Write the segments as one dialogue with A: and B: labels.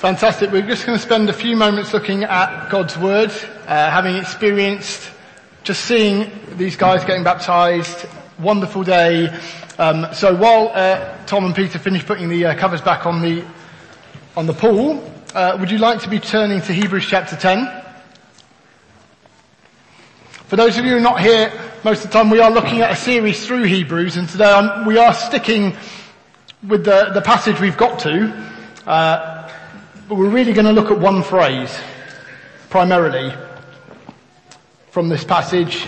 A: Fantastic. We're just going to spend a few moments looking at God's Word, uh, having experienced just seeing these guys getting baptized. Wonderful day. Um, so while uh, Tom and Peter finish putting the uh, covers back on the on the pool, uh, would you like to be turning to Hebrews chapter 10? For those of you who are not here most of the time, we are looking at a series through Hebrews, and today I'm, we are sticking with the, the passage we've got to. But we're really going to look at one phrase, primarily, from this passage,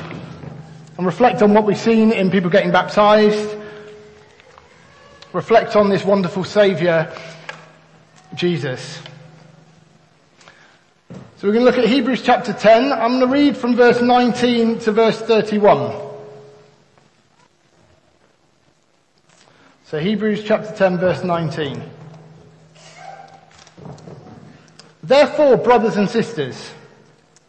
A: and reflect on what we've seen in people getting baptized, reflect on this wonderful Saviour, Jesus. So we're going to look at Hebrews chapter 10. I'm going to read from verse 19 to verse 31. So Hebrews chapter 10 verse 19. Therefore, brothers and sisters,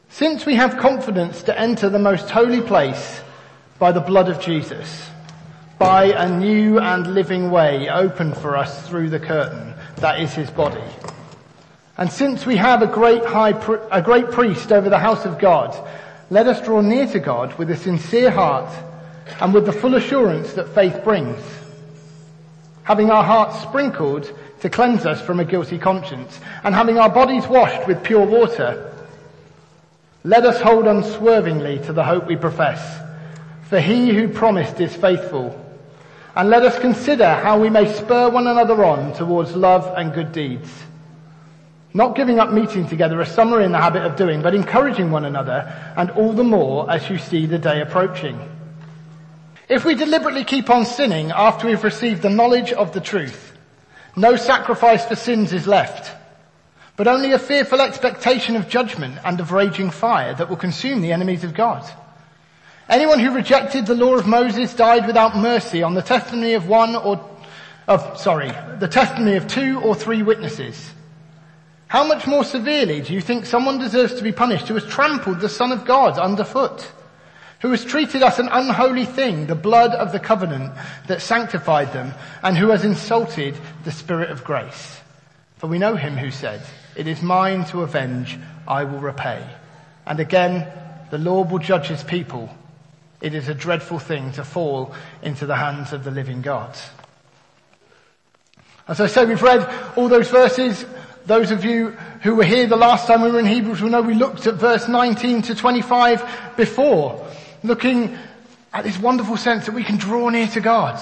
A: since we have confidence to enter the most holy place by the blood of Jesus, by a new and living way opened for us through the curtain, that is his body. And since we have a great high, a great priest over the house of God, let us draw near to God with a sincere heart and with the full assurance that faith brings. Having our hearts sprinkled to cleanse us from a guilty conscience, and having our bodies washed with pure water, let us hold unswervingly to the hope we profess. For he who promised is faithful. And let us consider how we may spur one another on towards love and good deeds. Not giving up meeting together as some are in the habit of doing, but encouraging one another, and all the more as you see the day approaching. If we deliberately keep on sinning after we've received the knowledge of the truth, no sacrifice for sins is left, but only a fearful expectation of judgment and of raging fire that will consume the enemies of God. Anyone who rejected the law of Moses died without mercy on the testimony of one or, of, sorry, the testimony of two or three witnesses. How much more severely do you think someone deserves to be punished who has trampled the Son of God underfoot? Who has treated us an unholy thing, the blood of the covenant that sanctified them, and who has insulted the Spirit of grace. For we know him who said, It is mine to avenge, I will repay. And again, the Lord will judge his people. It is a dreadful thing to fall into the hands of the living God. As I say, we've read all those verses. Those of you who were here the last time we were in Hebrews will know we looked at verse 19 to 25 before looking at this wonderful sense that we can draw near to God.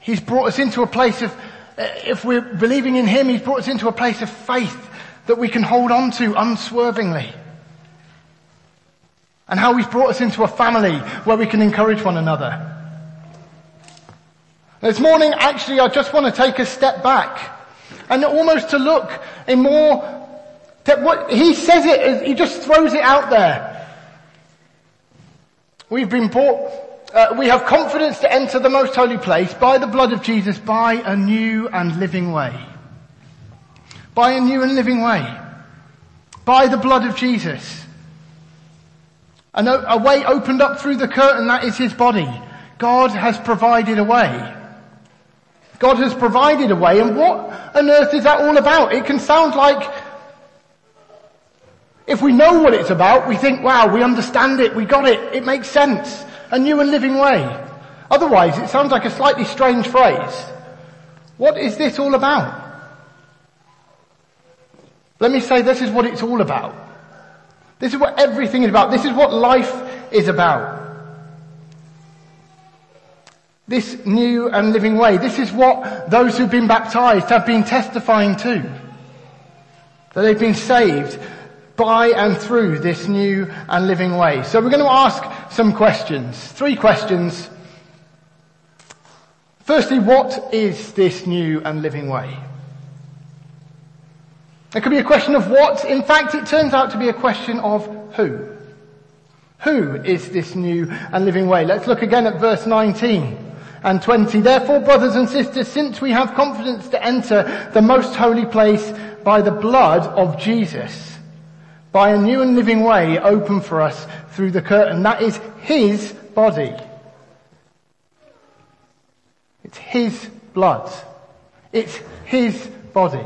A: He's brought us into a place of, uh, if we're believing in Him, He's brought us into a place of faith that we can hold on to unswervingly. And how He's brought us into a family where we can encourage one another. This morning, actually, I just want to take a step back and almost to look in more, what, he says it, he just throws it out there. We've been bought, uh, we have confidence to enter the most holy place by the blood of Jesus by a new and living way. By a new and living way. By the blood of Jesus. And a, a way opened up through the curtain, that is his body. God has provided a way. God has provided a way, and what on earth is that all about? It can sound like if we know what it's about, we think, wow, we understand it, we got it, it makes sense. A new and living way. Otherwise, it sounds like a slightly strange phrase. What is this all about? Let me say this is what it's all about. This is what everything is about. This is what life is about. This new and living way. This is what those who've been baptized have been testifying to. That they've been saved by and through this new and living way. So we're going to ask some questions. Three questions. Firstly, what is this new and living way? It could be a question of what. In fact, it turns out to be a question of who. Who is this new and living way? Let's look again at verse 19 and 20. Therefore, brothers and sisters, since we have confidence to enter the most holy place by the blood of Jesus, by a new and living way open for us through the curtain. That is His body. It's His blood. It's His body.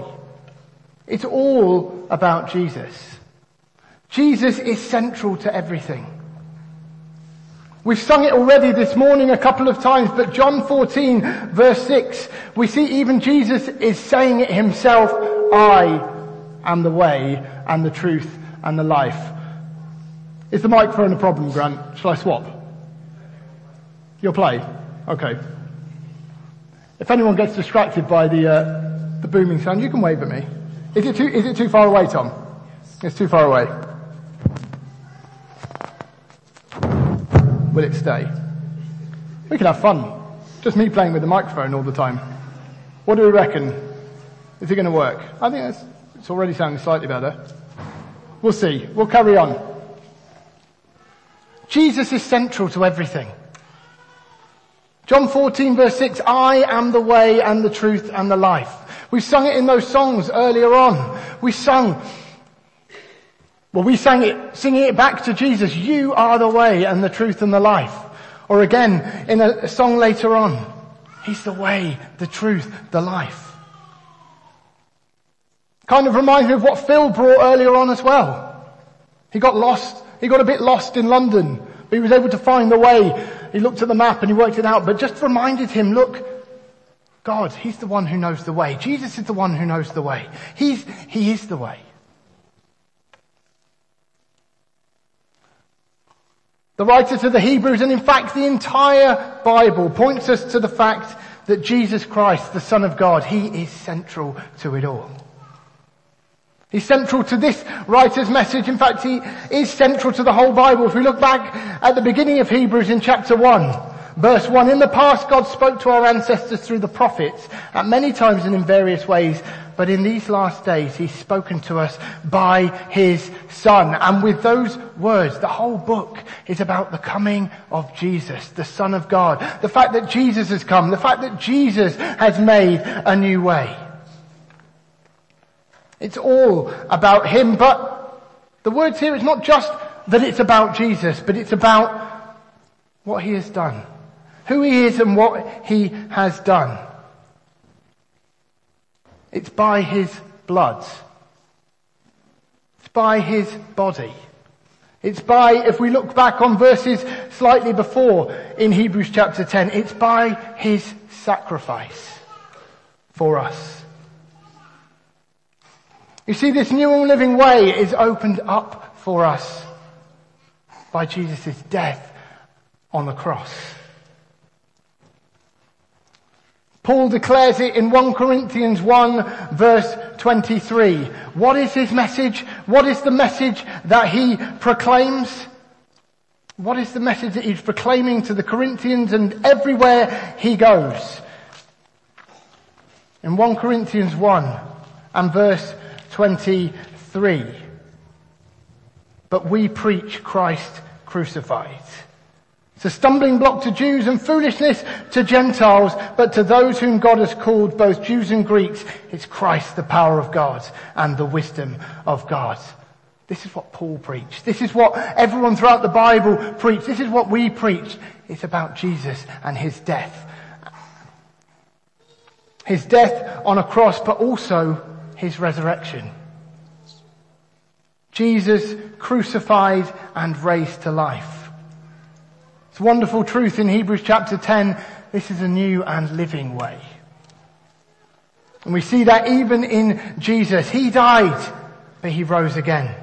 A: It's all about Jesus. Jesus is central to everything. We've sung it already this morning a couple of times, but John 14 verse 6, we see even Jesus is saying it himself, I am the way and the truth and the life. Is the microphone a problem, Grant? Shall I swap? You'll play? Okay. If anyone gets distracted by the, uh, the booming sound, you can wave at me. Is it too, is it too far away, Tom? It's too far away. Will it stay? We can have fun. Just me playing with the microphone all the time. What do we reckon? Is it going to work? I think it's, it's already sounding slightly better. We'll see. We'll carry on. Jesus is central to everything. John 14 verse 6, I am the way and the truth and the life. We sung it in those songs earlier on. We sung, well, we sang it, singing it back to Jesus. You are the way and the truth and the life. Or again, in a song later on, He's the way, the truth, the life. Kind of reminds me of what Phil brought earlier on as well. He got lost, he got a bit lost in London, but he was able to find the way. He looked at the map and he worked it out, but just reminded him, look, God, He's the one who knows the way. Jesus is the one who knows the way. He's, He is the way. The writer to the Hebrews, and in fact the entire Bible, points us to the fact that Jesus Christ, the Son of God, He is central to it all. He's central to this writer's message. In fact, He is central to the whole Bible. If we look back at the beginning of Hebrews in chapter 1, verse 1, in the past God spoke to our ancestors through the prophets at many times and in various ways, but in these last days He's spoken to us by His Son. And with those words, the whole book is about the coming of Jesus, the Son of God. The fact that Jesus has come, the fact that Jesus has made a new way. It's all about Him, but the words here, it's not just that it's about Jesus, but it's about what He has done. Who He is and what He has done. It's by His blood. It's by His body. It's by, if we look back on verses slightly before in Hebrews chapter 10, it's by His sacrifice for us. You see, this new and living way is opened up for us by Jesus' death on the cross. Paul declares it in 1 Corinthians 1 verse 23. What is his message? What is the message that he proclaims? What is the message that he's proclaiming to the Corinthians and everywhere he goes? In 1 Corinthians 1 and verse 23. But we preach Christ crucified. It's a stumbling block to Jews and foolishness to Gentiles, but to those whom God has called, both Jews and Greeks, it's Christ, the power of God and the wisdom of God. This is what Paul preached. This is what everyone throughout the Bible preached. This is what we preach. It's about Jesus and his death. His death on a cross, but also his resurrection. Jesus crucified and raised to life. It's a wonderful truth in Hebrews chapter 10. This is a new and living way. And we see that even in Jesus. He died, but he rose again.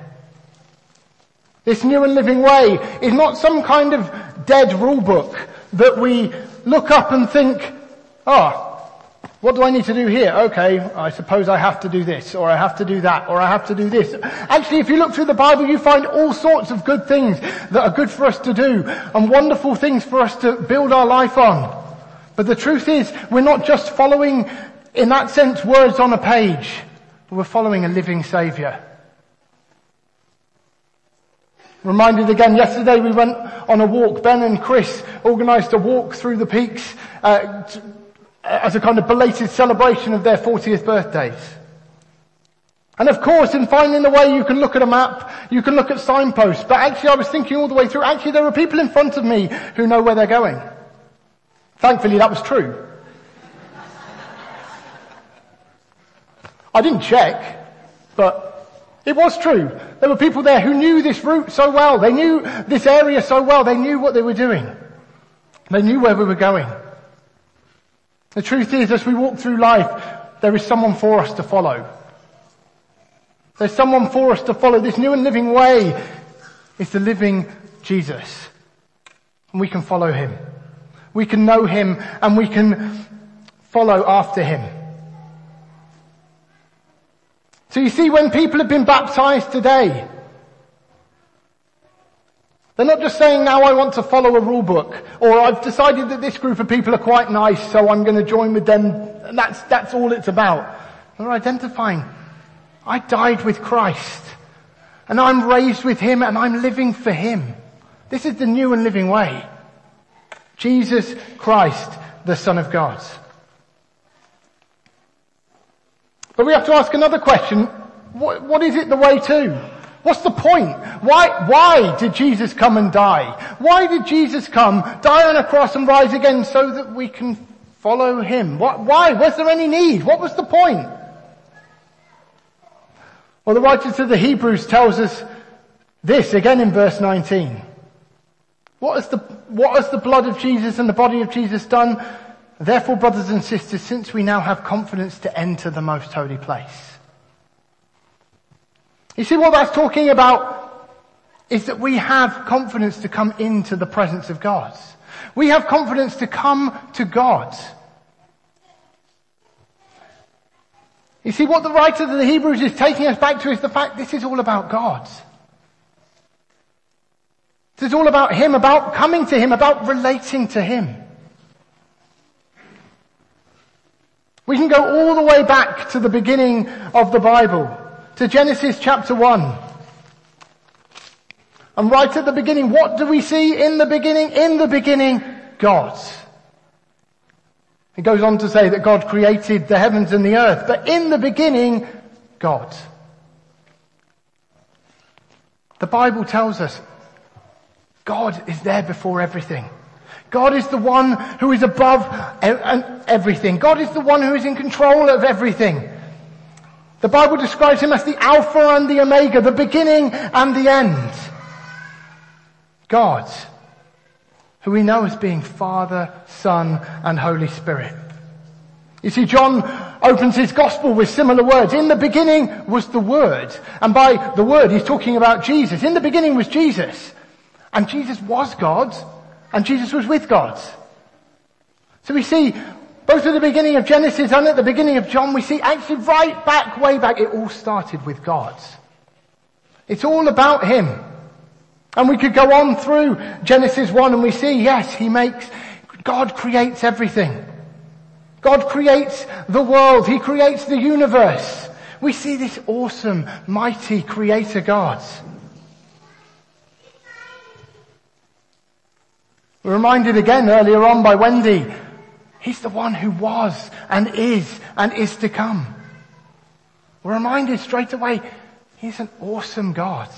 A: This new and living way is not some kind of dead rule book that we look up and think, oh, what do I need to do here? Okay, I suppose I have to do this, or I have to do that, or I have to do this. Actually, if you look through the Bible, you find all sorts of good things that are good for us to do, and wonderful things for us to build our life on. But the truth is, we're not just following, in that sense, words on a page, but we're following a living Saviour. Reminded again, yesterday we went on a walk. Ben and Chris organised a walk through the peaks uh, Uh, as a kind of belated celebration of their 40th birthdays. And of course, in finding the way, you can look at a map, you can look at signposts, but actually I was thinking all the way through, actually there are people in front of me who know where they're going. Thankfully that was true. I didn't check. But it was true. There were people there who knew this route so well. They knew this area so well. They knew what they were doing. They knew where we were going. The truth is, as we walk through life, there is someone for us to follow. There's someone for us to follow. This new and living way is the living Jesus. And we can follow him. We can know him and we can follow after him. So you see, when people have been baptized today, they're not just saying, now I want to follow a rule book, or I've decided that this group of people are quite nice, so I'm going to join with them. And that's, that's all it's about. They're identifying, I died with Christ, and I'm raised with Him, and I'm living for Him. This is the new and living way. Jesus Christ, the Son of God. But we have to ask another question. What, what is it the way to? What's the point? Why, why did Jesus come and die? Why did Jesus come, die on a cross and rise again so that we can follow him? What, why? Was there any need? What was the point? Well, the writer to the Hebrews tells us this again in verse 19. What has the, what has the blood of Jesus and the body of Jesus done? Therefore, brothers and sisters, since we now have confidence to enter the most holy place. You see what that's talking about is that we have confidence to come into the presence of God. We have confidence to come to God. You see, what the writer of the Hebrews is taking us back to is the fact this is all about God. This is all about Him, about coming to Him, about relating to Him. We can go all the way back to the beginning of the Bible to Genesis chapter 1. And right at the beginning, what do we see in the beginning? In the beginning, God. It goes on to say that God created the heavens and the earth, but in the beginning, God. The Bible tells us God is there before everything. God is the one who is above everything. God is the one who is in control of everything. The Bible describes him as the Alpha and the Omega, the beginning and the end. God, who we know as being Father, Son, and Holy Spirit. You see, John opens his gospel with similar words. In the beginning was the Word. And by the Word, he's talking about Jesus. In the beginning was Jesus. And Jesus was God. And Jesus was with God. So we see both at the beginning of Genesis and at the beginning of John, we see actually right back, way back, it all started with God. It's all about Him. And we could go on through Genesis 1 and we see, yes, He makes, God creates everything. God creates the world. He creates the universe. We see this awesome, mighty creator God. We're reminded again earlier on by Wendy He's the one who was and is and is to come. We're reminded straight away, He's an awesome God.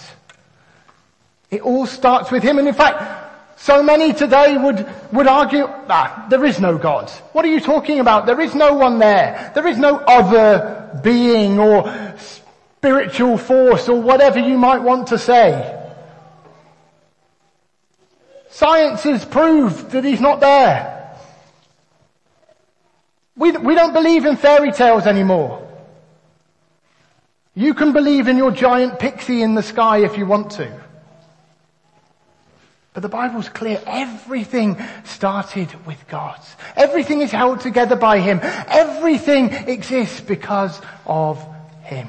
A: It all starts with Him. And in fact, so many today would, would argue, ah, there is no God. What are you talking about? There is no one there. There is no other being or spiritual force or whatever you might want to say. Science has proved that He's not there. We, we don't believe in fairy tales anymore. You can believe in your giant pixie in the sky if you want to. But the Bible's clear. Everything started with God. Everything is held together by Him. Everything exists because of Him.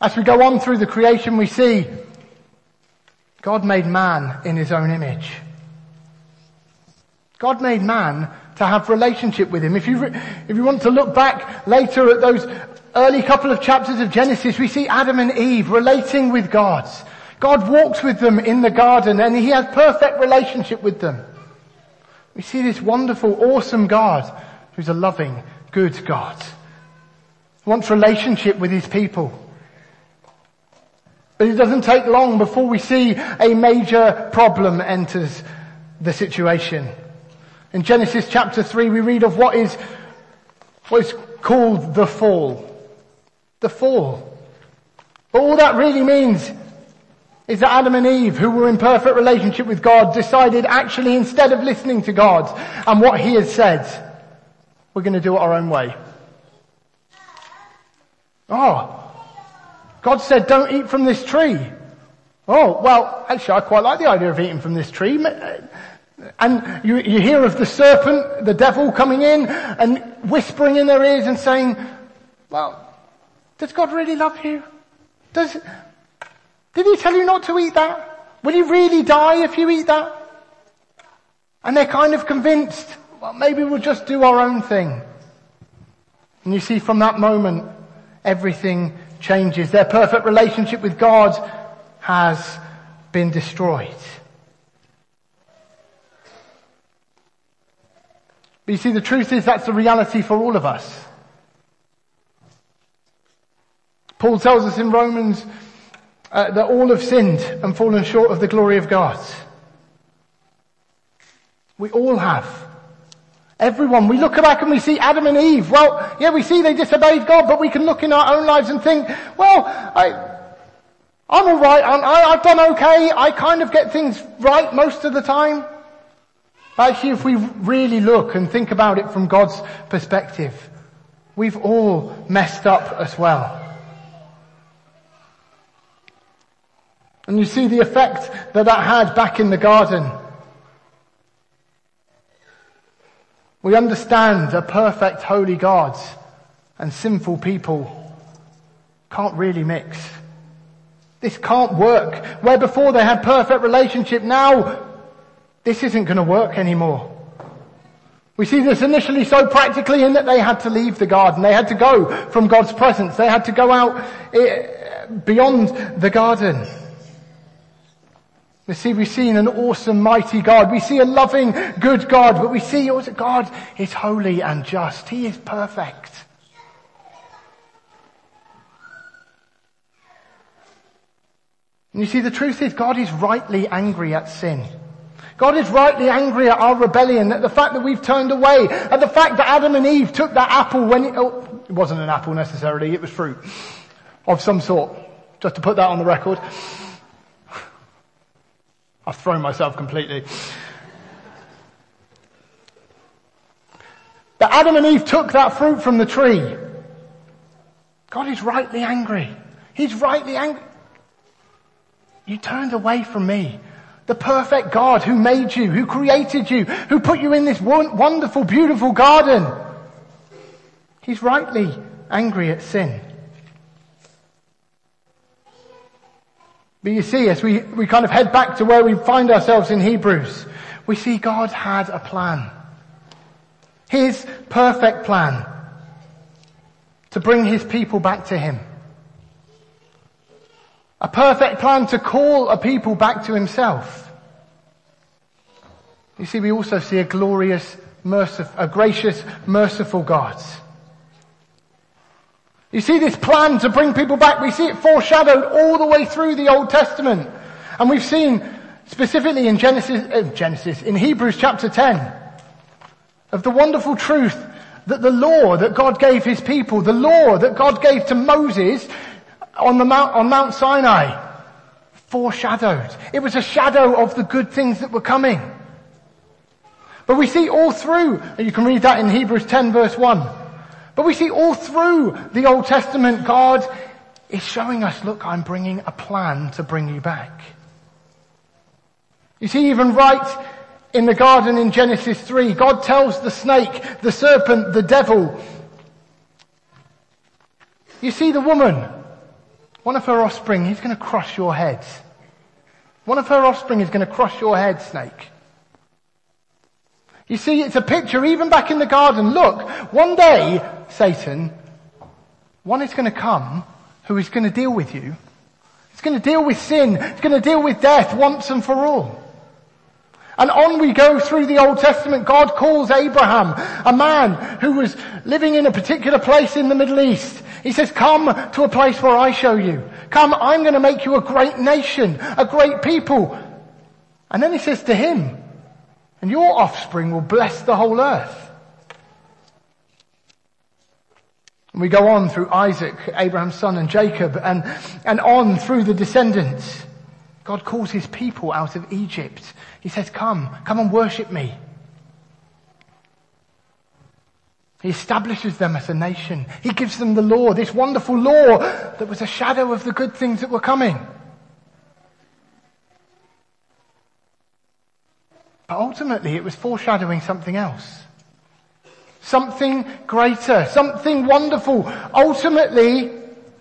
A: As we go on through the creation, we see God made man in His own image. God made man to have relationship with him. If you, if you want to look back later at those early couple of chapters of Genesis, we see Adam and Eve relating with God. God walks with them in the garden and he has perfect relationship with them. We see this wonderful, awesome God who's a loving, good God. He wants relationship with his people. But it doesn't take long before we see a major problem enters the situation. In Genesis chapter 3 we read of what is was called the fall. The fall. But all that really means is that Adam and Eve, who were in perfect relationship with God, decided actually instead of listening to God and what He has said, we're going to do it our own way. Oh, God said don't eat from this tree. Oh, well, actually I quite like the idea of eating from this tree. And you, you hear of the serpent, the devil coming in and whispering in their ears and saying, well, does God really love you? Does, did he tell you not to eat that? Will you really die if you eat that? And they're kind of convinced, well, maybe we'll just do our own thing. And you see from that moment, everything changes. Their perfect relationship with God has been destroyed. But you see, the truth is that's the reality for all of us. Paul tells us in Romans uh, that all have sinned and fallen short of the glory of God. We all have. Everyone. We look back and we see Adam and Eve. Well, yeah, we see they disobeyed God, but we can look in our own lives and think, well, I, I'm alright, I, I've done okay, I kind of get things right most of the time. Actually, if we really look and think about it from God's perspective, we've all messed up as well. And you see the effect that that had back in the garden. We understand a perfect holy God and sinful people can't really mix. This can't work. Where before they had perfect relationship, now this isn't going to work anymore. We see this initially so practically in that they had to leave the garden. They had to go from God's presence. They had to go out eh, beyond the garden. You see, we've seen an awesome, mighty God. We see a loving, good God, but we see also God is holy and just. He is perfect. And you see, the truth is God is rightly angry at sin. God is rightly angry at our rebellion, at the fact that we've turned away, at the fact that Adam and Eve took that apple when it, oh, it wasn't an apple necessarily, it was fruit of some sort. Just to put that on the record. I've thrown myself completely. That Adam and Eve took that fruit from the tree. God is rightly angry. He's rightly angry. You turned away from me. The perfect God who made you, who created you, who put you in this wonderful, beautiful garden. He's rightly angry at sin. But you see, as we, we kind of head back to where we find ourselves in Hebrews, we see God had a plan. His perfect plan to bring his people back to him. A perfect plan to call a people back to himself. You see, we also see a glorious, merciful, a gracious, merciful God. You see this plan to bring people back, we see it foreshadowed all the way through the Old Testament. And we've seen specifically in Genesis, uh, Genesis, in Hebrews chapter 10, of the wonderful truth that the law that God gave his people, the law that God gave to Moses on the Mount, on Mount Sinai foreshadowed. It was a shadow of the good things that were coming. But we see all through, and you can read that in Hebrews 10 verse 1. But we see all through the Old Testament, God is showing us, look, I'm bringing a plan to bring you back. You see, even right in the garden in Genesis 3, God tells the snake, the serpent, the devil, you see the woman, one of her offspring, he's going to crush your head. One of her offspring is going to crush your head, snake. You see, it's a picture even back in the garden. Look, one day, Satan, one is going to come who is going to deal with you. It's going to deal with sin. It's going to deal with death once and for all. And on we go through the Old Testament. God calls Abraham, a man who was living in a particular place in the Middle East. He says, come to a place where I show you. Come, I'm going to make you a great nation, a great people. And then he says to him, and your offspring will bless the whole earth. And we go on through Isaac, Abraham's son, and Jacob, and, and on through the descendants. God calls his people out of Egypt. He says, come, come and worship me. He establishes them as a nation. He gives them the law, this wonderful law that was a shadow of the good things that were coming. But ultimately it was foreshadowing something else. Something greater, something wonderful, ultimately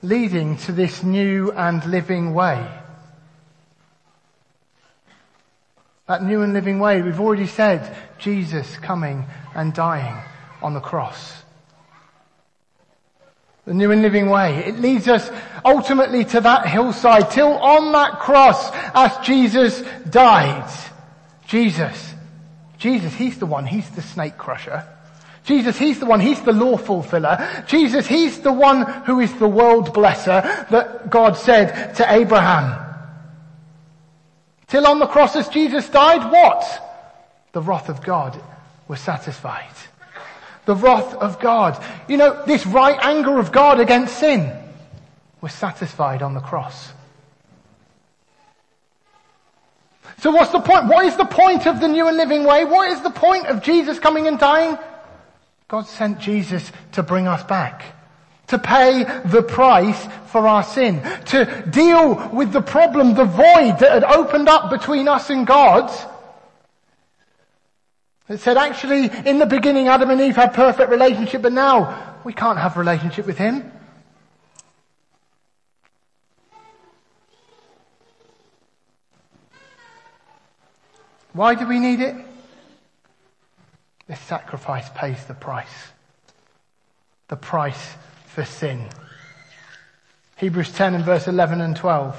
A: leading to this new and living way. That new and living way, we've already said, Jesus coming and dying on the cross. The new and living way. It leads us ultimately to that hillside till on that cross as Jesus died. Jesus. Jesus, He's the one. He's the snake crusher. Jesus, He's the one. He's the law fulfiller. Jesus, He's the one who is the world blesser that God said to Abraham. Till on the cross as Jesus died, what? The wrath of God was satisfied the wrath of God. You know, this right anger of God against sin was satisfied on the cross. So what's the point? What is the point of the new and living way? What is the point of Jesus coming and dying? God sent Jesus to bring us back. To pay the price for our sin. To deal with the problem, the void that had opened up between us and God it said actually in the beginning Adam and Eve had perfect relationship, but now we can't have relationship with him. Why do we need it? This sacrifice pays the price. The price for sin. Hebrews 10 and verse 11 and 12.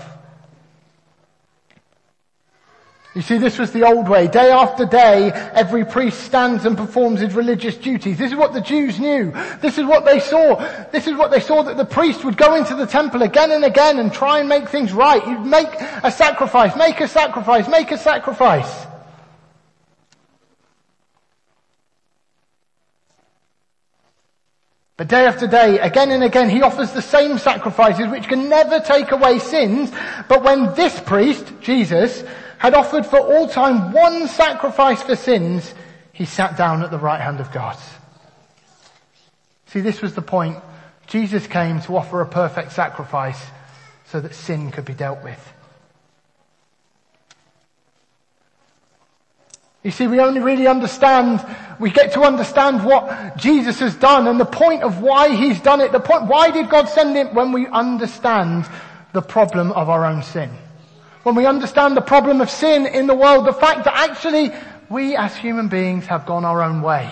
A: You see, this was the old way. Day after day, every priest stands and performs his religious duties. This is what the Jews knew. This is what they saw. This is what they saw that the priest would go into the temple again and again and try and make things right. He'd make a sacrifice, make a sacrifice, make a sacrifice. But day after day, again and again, he offers the same sacrifices which can never take away sins. But when this priest, Jesus, had offered for all time one sacrifice for sins, he sat down at the right hand of God. See, this was the point. Jesus came to offer a perfect sacrifice so that sin could be dealt with. You see, we only really understand, we get to understand what Jesus has done and the point of why he's done it. The point, why did God send him when we understand the problem of our own sin? when we understand the problem of sin in the world, the fact that actually we as human beings have gone our own way.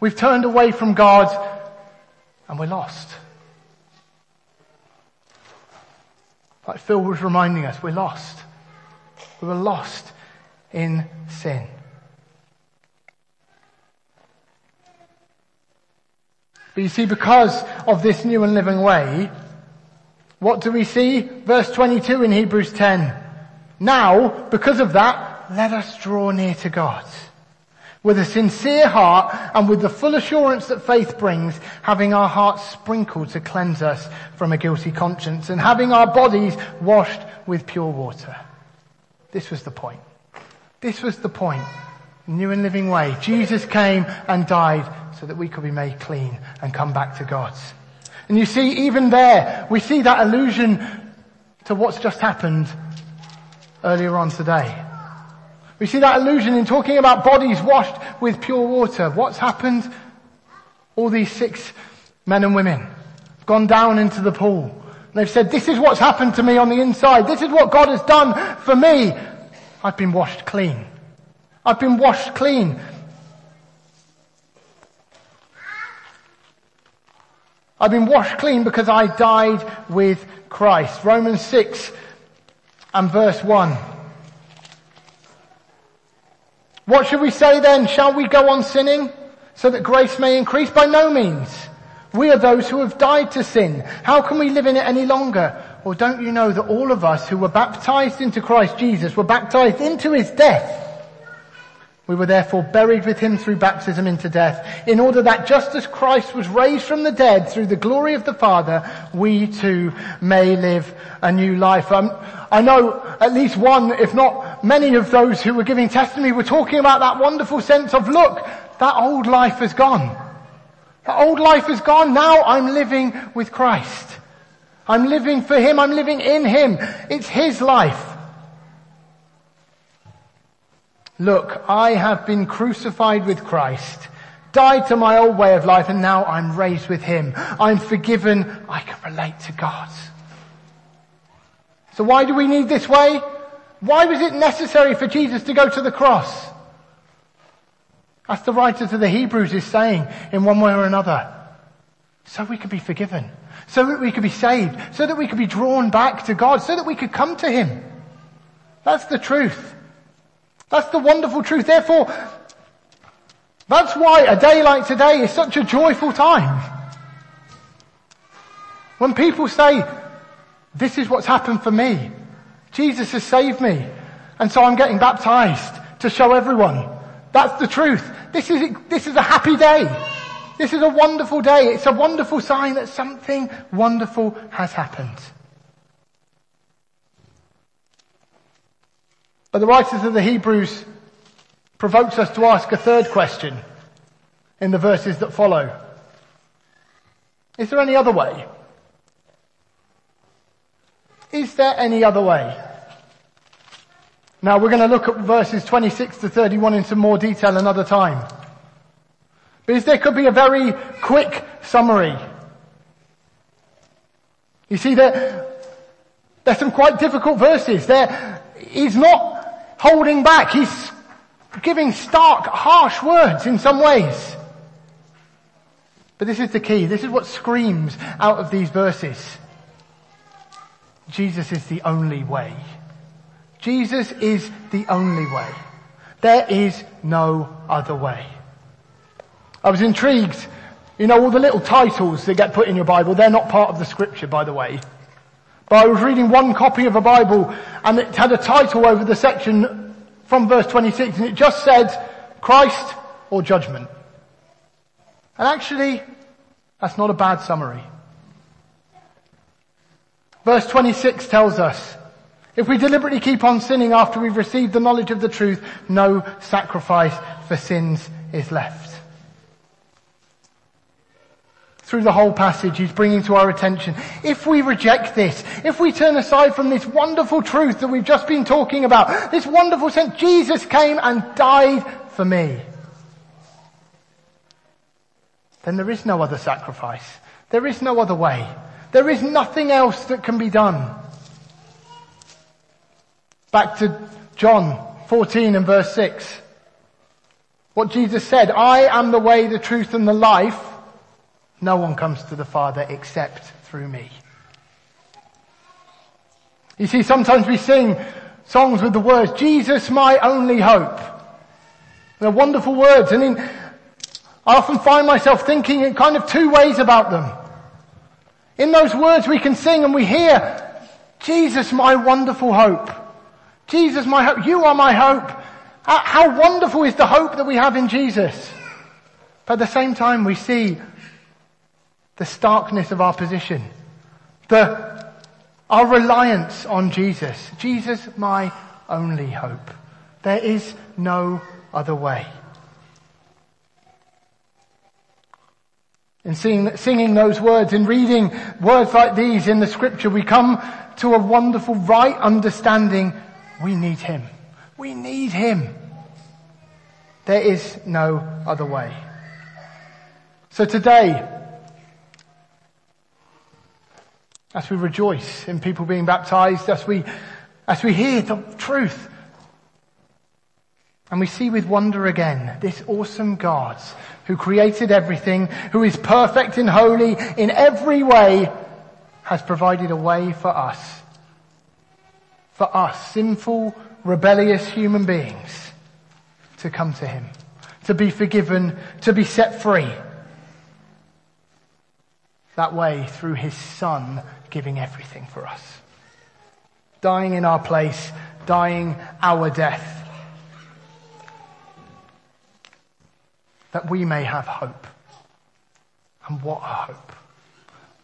A: We've turned away from God and we're lost. Like Phil was reminding us, we're lost. We were lost in sin. But you see, because of this new and living way, what do we see? Verse 22 in Hebrews 10. Now, because of that, let us draw near to God. With a sincere heart and with the full assurance that faith brings, having our hearts sprinkled to cleanse us from a guilty conscience and having our bodies washed with pure water. This was the point. This was the point. New and living way. Jesus came and died so that we could be made clean and come back to God. And you see, even there, we see that allusion to what's just happened earlier on today. We see that allusion in talking about bodies washed with pure water. What's happened? All these six men and women have gone down into the pool. They've said, this is what's happened to me on the inside. This is what God has done for me. I've been washed clean. I've been washed clean. I've been washed clean because I died with Christ. Romans 6 and verse 1. What should we say then? Shall we go on sinning so that grace may increase? By no means. We are those who have died to sin. How can we live in it any longer? Or don't you know that all of us who were baptized into Christ Jesus were baptized into his death? We were therefore buried with him through baptism into death, in order that just as Christ was raised from the dead through the glory of the Father, we too may live a new life. Um, I know at least one, if not many of those who were giving testimony were talking about that wonderful sense of, look, that old life is gone. That old life is gone. Now I'm living with Christ. I'm living for Him. I'm living in Him. It's His life. Look, I have been crucified with Christ, died to my old way of life, and now I'm raised with Him. I'm forgiven. I can relate to God. So why do we need this way? Why was it necessary for Jesus to go to the cross? As the writer to the Hebrews is saying in one way or another. So we could be forgiven. So that we could be saved. So that we could be drawn back to God. So that we could come to Him. That's the truth. That's the wonderful truth. Therefore, that's why a day like today is such a joyful time. When people say, this is what's happened for me. Jesus has saved me. And so I'm getting baptized to show everyone. That's the truth. This is, this is a happy day. This is a wonderful day. It's a wonderful sign that something wonderful has happened. But the writers of the Hebrews provokes us to ask a third question in the verses that follow. Is there any other way? Is there any other way? Now we're going to look at verses 26 to 31 in some more detail another time. Because there could be a very quick summary. You see, there, there's some quite difficult verses. There, he's not holding back. He's giving stark, harsh words in some ways. But this is the key. This is what screams out of these verses. Jesus is the only way. Jesus is the only way. There is no other way. I was intrigued. You know, all the little titles that get put in your Bible, they're not part of the scripture, by the way. But I was reading one copy of a Bible and it had a title over the section from verse 26 and it just said Christ or judgment. And actually, that's not a bad summary. Verse 26 tells us, if we deliberately keep on sinning after we've received the knowledge of the truth, no sacrifice for sins is left through the whole passage he's bringing to our attention. If we reject this, if we turn aside from this wonderful truth that we've just been talking about, this wonderful sense, Jesus came and died for me, then there is no other sacrifice. There is no other way. There is nothing else that can be done. Back to John 14 and verse 6. What Jesus said, I am the way, the truth and the life. No one comes to the Father except through me. You see, sometimes we sing songs with the words, Jesus my only hope. They're wonderful words and I often find myself thinking in kind of two ways about them. In those words we can sing and we hear, Jesus my wonderful hope. Jesus my hope. You are my hope. How wonderful is the hope that we have in Jesus. But at the same time we see the starkness of our position, the, our reliance on Jesus. Jesus, my only hope. There is no other way. In singing, singing those words, in reading words like these in the scripture, we come to a wonderful right understanding. We need Him. We need Him. There is no other way. So today, as we rejoice in people being baptized, as we, as we hear the truth. And we see with wonder again this awesome God who created everything, who is perfect and holy in every way, has provided a way for us. For us, sinful, rebellious human beings, to come to Him, to be forgiven, to be set free. That way through His Son giving everything for us. Dying in our place, dying our death. that we may have hope. And what a hope.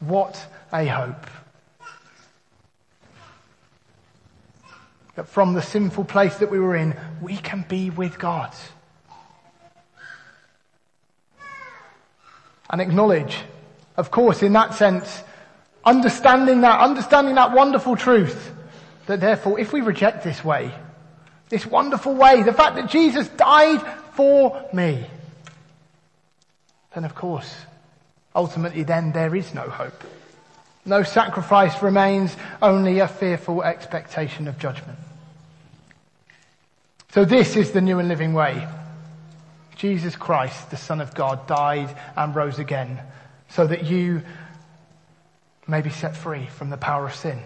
A: What a hope. That from the sinful place that we were in, we can be with God. And acknowledge, of course, in that sense, understanding that, understanding that wonderful truth, that therefore, if we reject this way, this wonderful way, the fact that Jesus died for me, then of course, ultimately then there is no hope. No sacrifice remains, only a fearful expectation of judgment. So this is the new and living way. Jesus Christ, the Son of God, died and rose again so that you may be set free from the power of sin.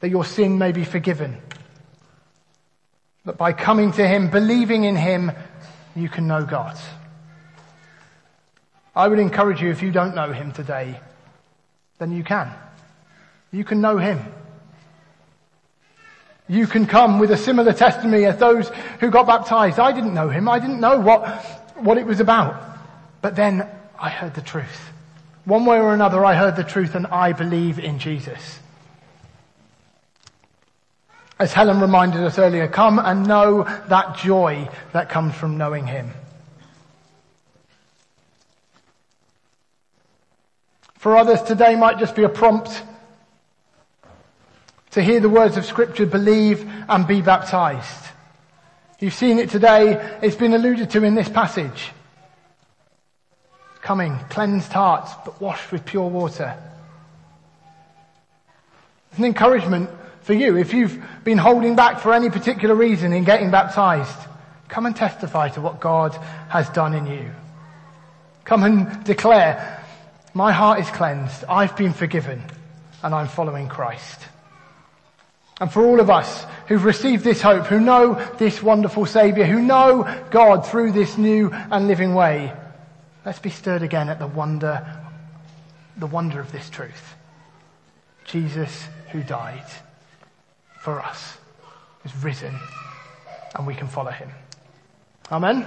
A: That your sin may be forgiven. That by coming to Him, believing in Him, you can know God. I would encourage you, if you don't know Him today, then you can. You can know Him. You can come with a similar testimony as those who got baptized. I didn't know Him. I didn't know what, what it was about. But then I heard the truth. One way or another, I heard the truth and I believe in Jesus. As Helen reminded us earlier, come and know that joy that comes from knowing Him. For others, today might just be a prompt to hear the words of scripture, believe and be baptized. You've seen it today. It's been alluded to in this passage. Coming, cleansed hearts, but washed with pure water. It's an encouragement for you. If you've been holding back for any particular reason in getting baptized, come and testify to what God has done in you. Come and declare, my heart is cleansed. I've been forgiven and I'm following Christ. And for all of us who've received this hope, who know this wonderful Saviour, who know God through this new and living way, let's be stirred again at the wonder, the wonder of this truth. Jesus who died for us is risen and we can follow him. Amen.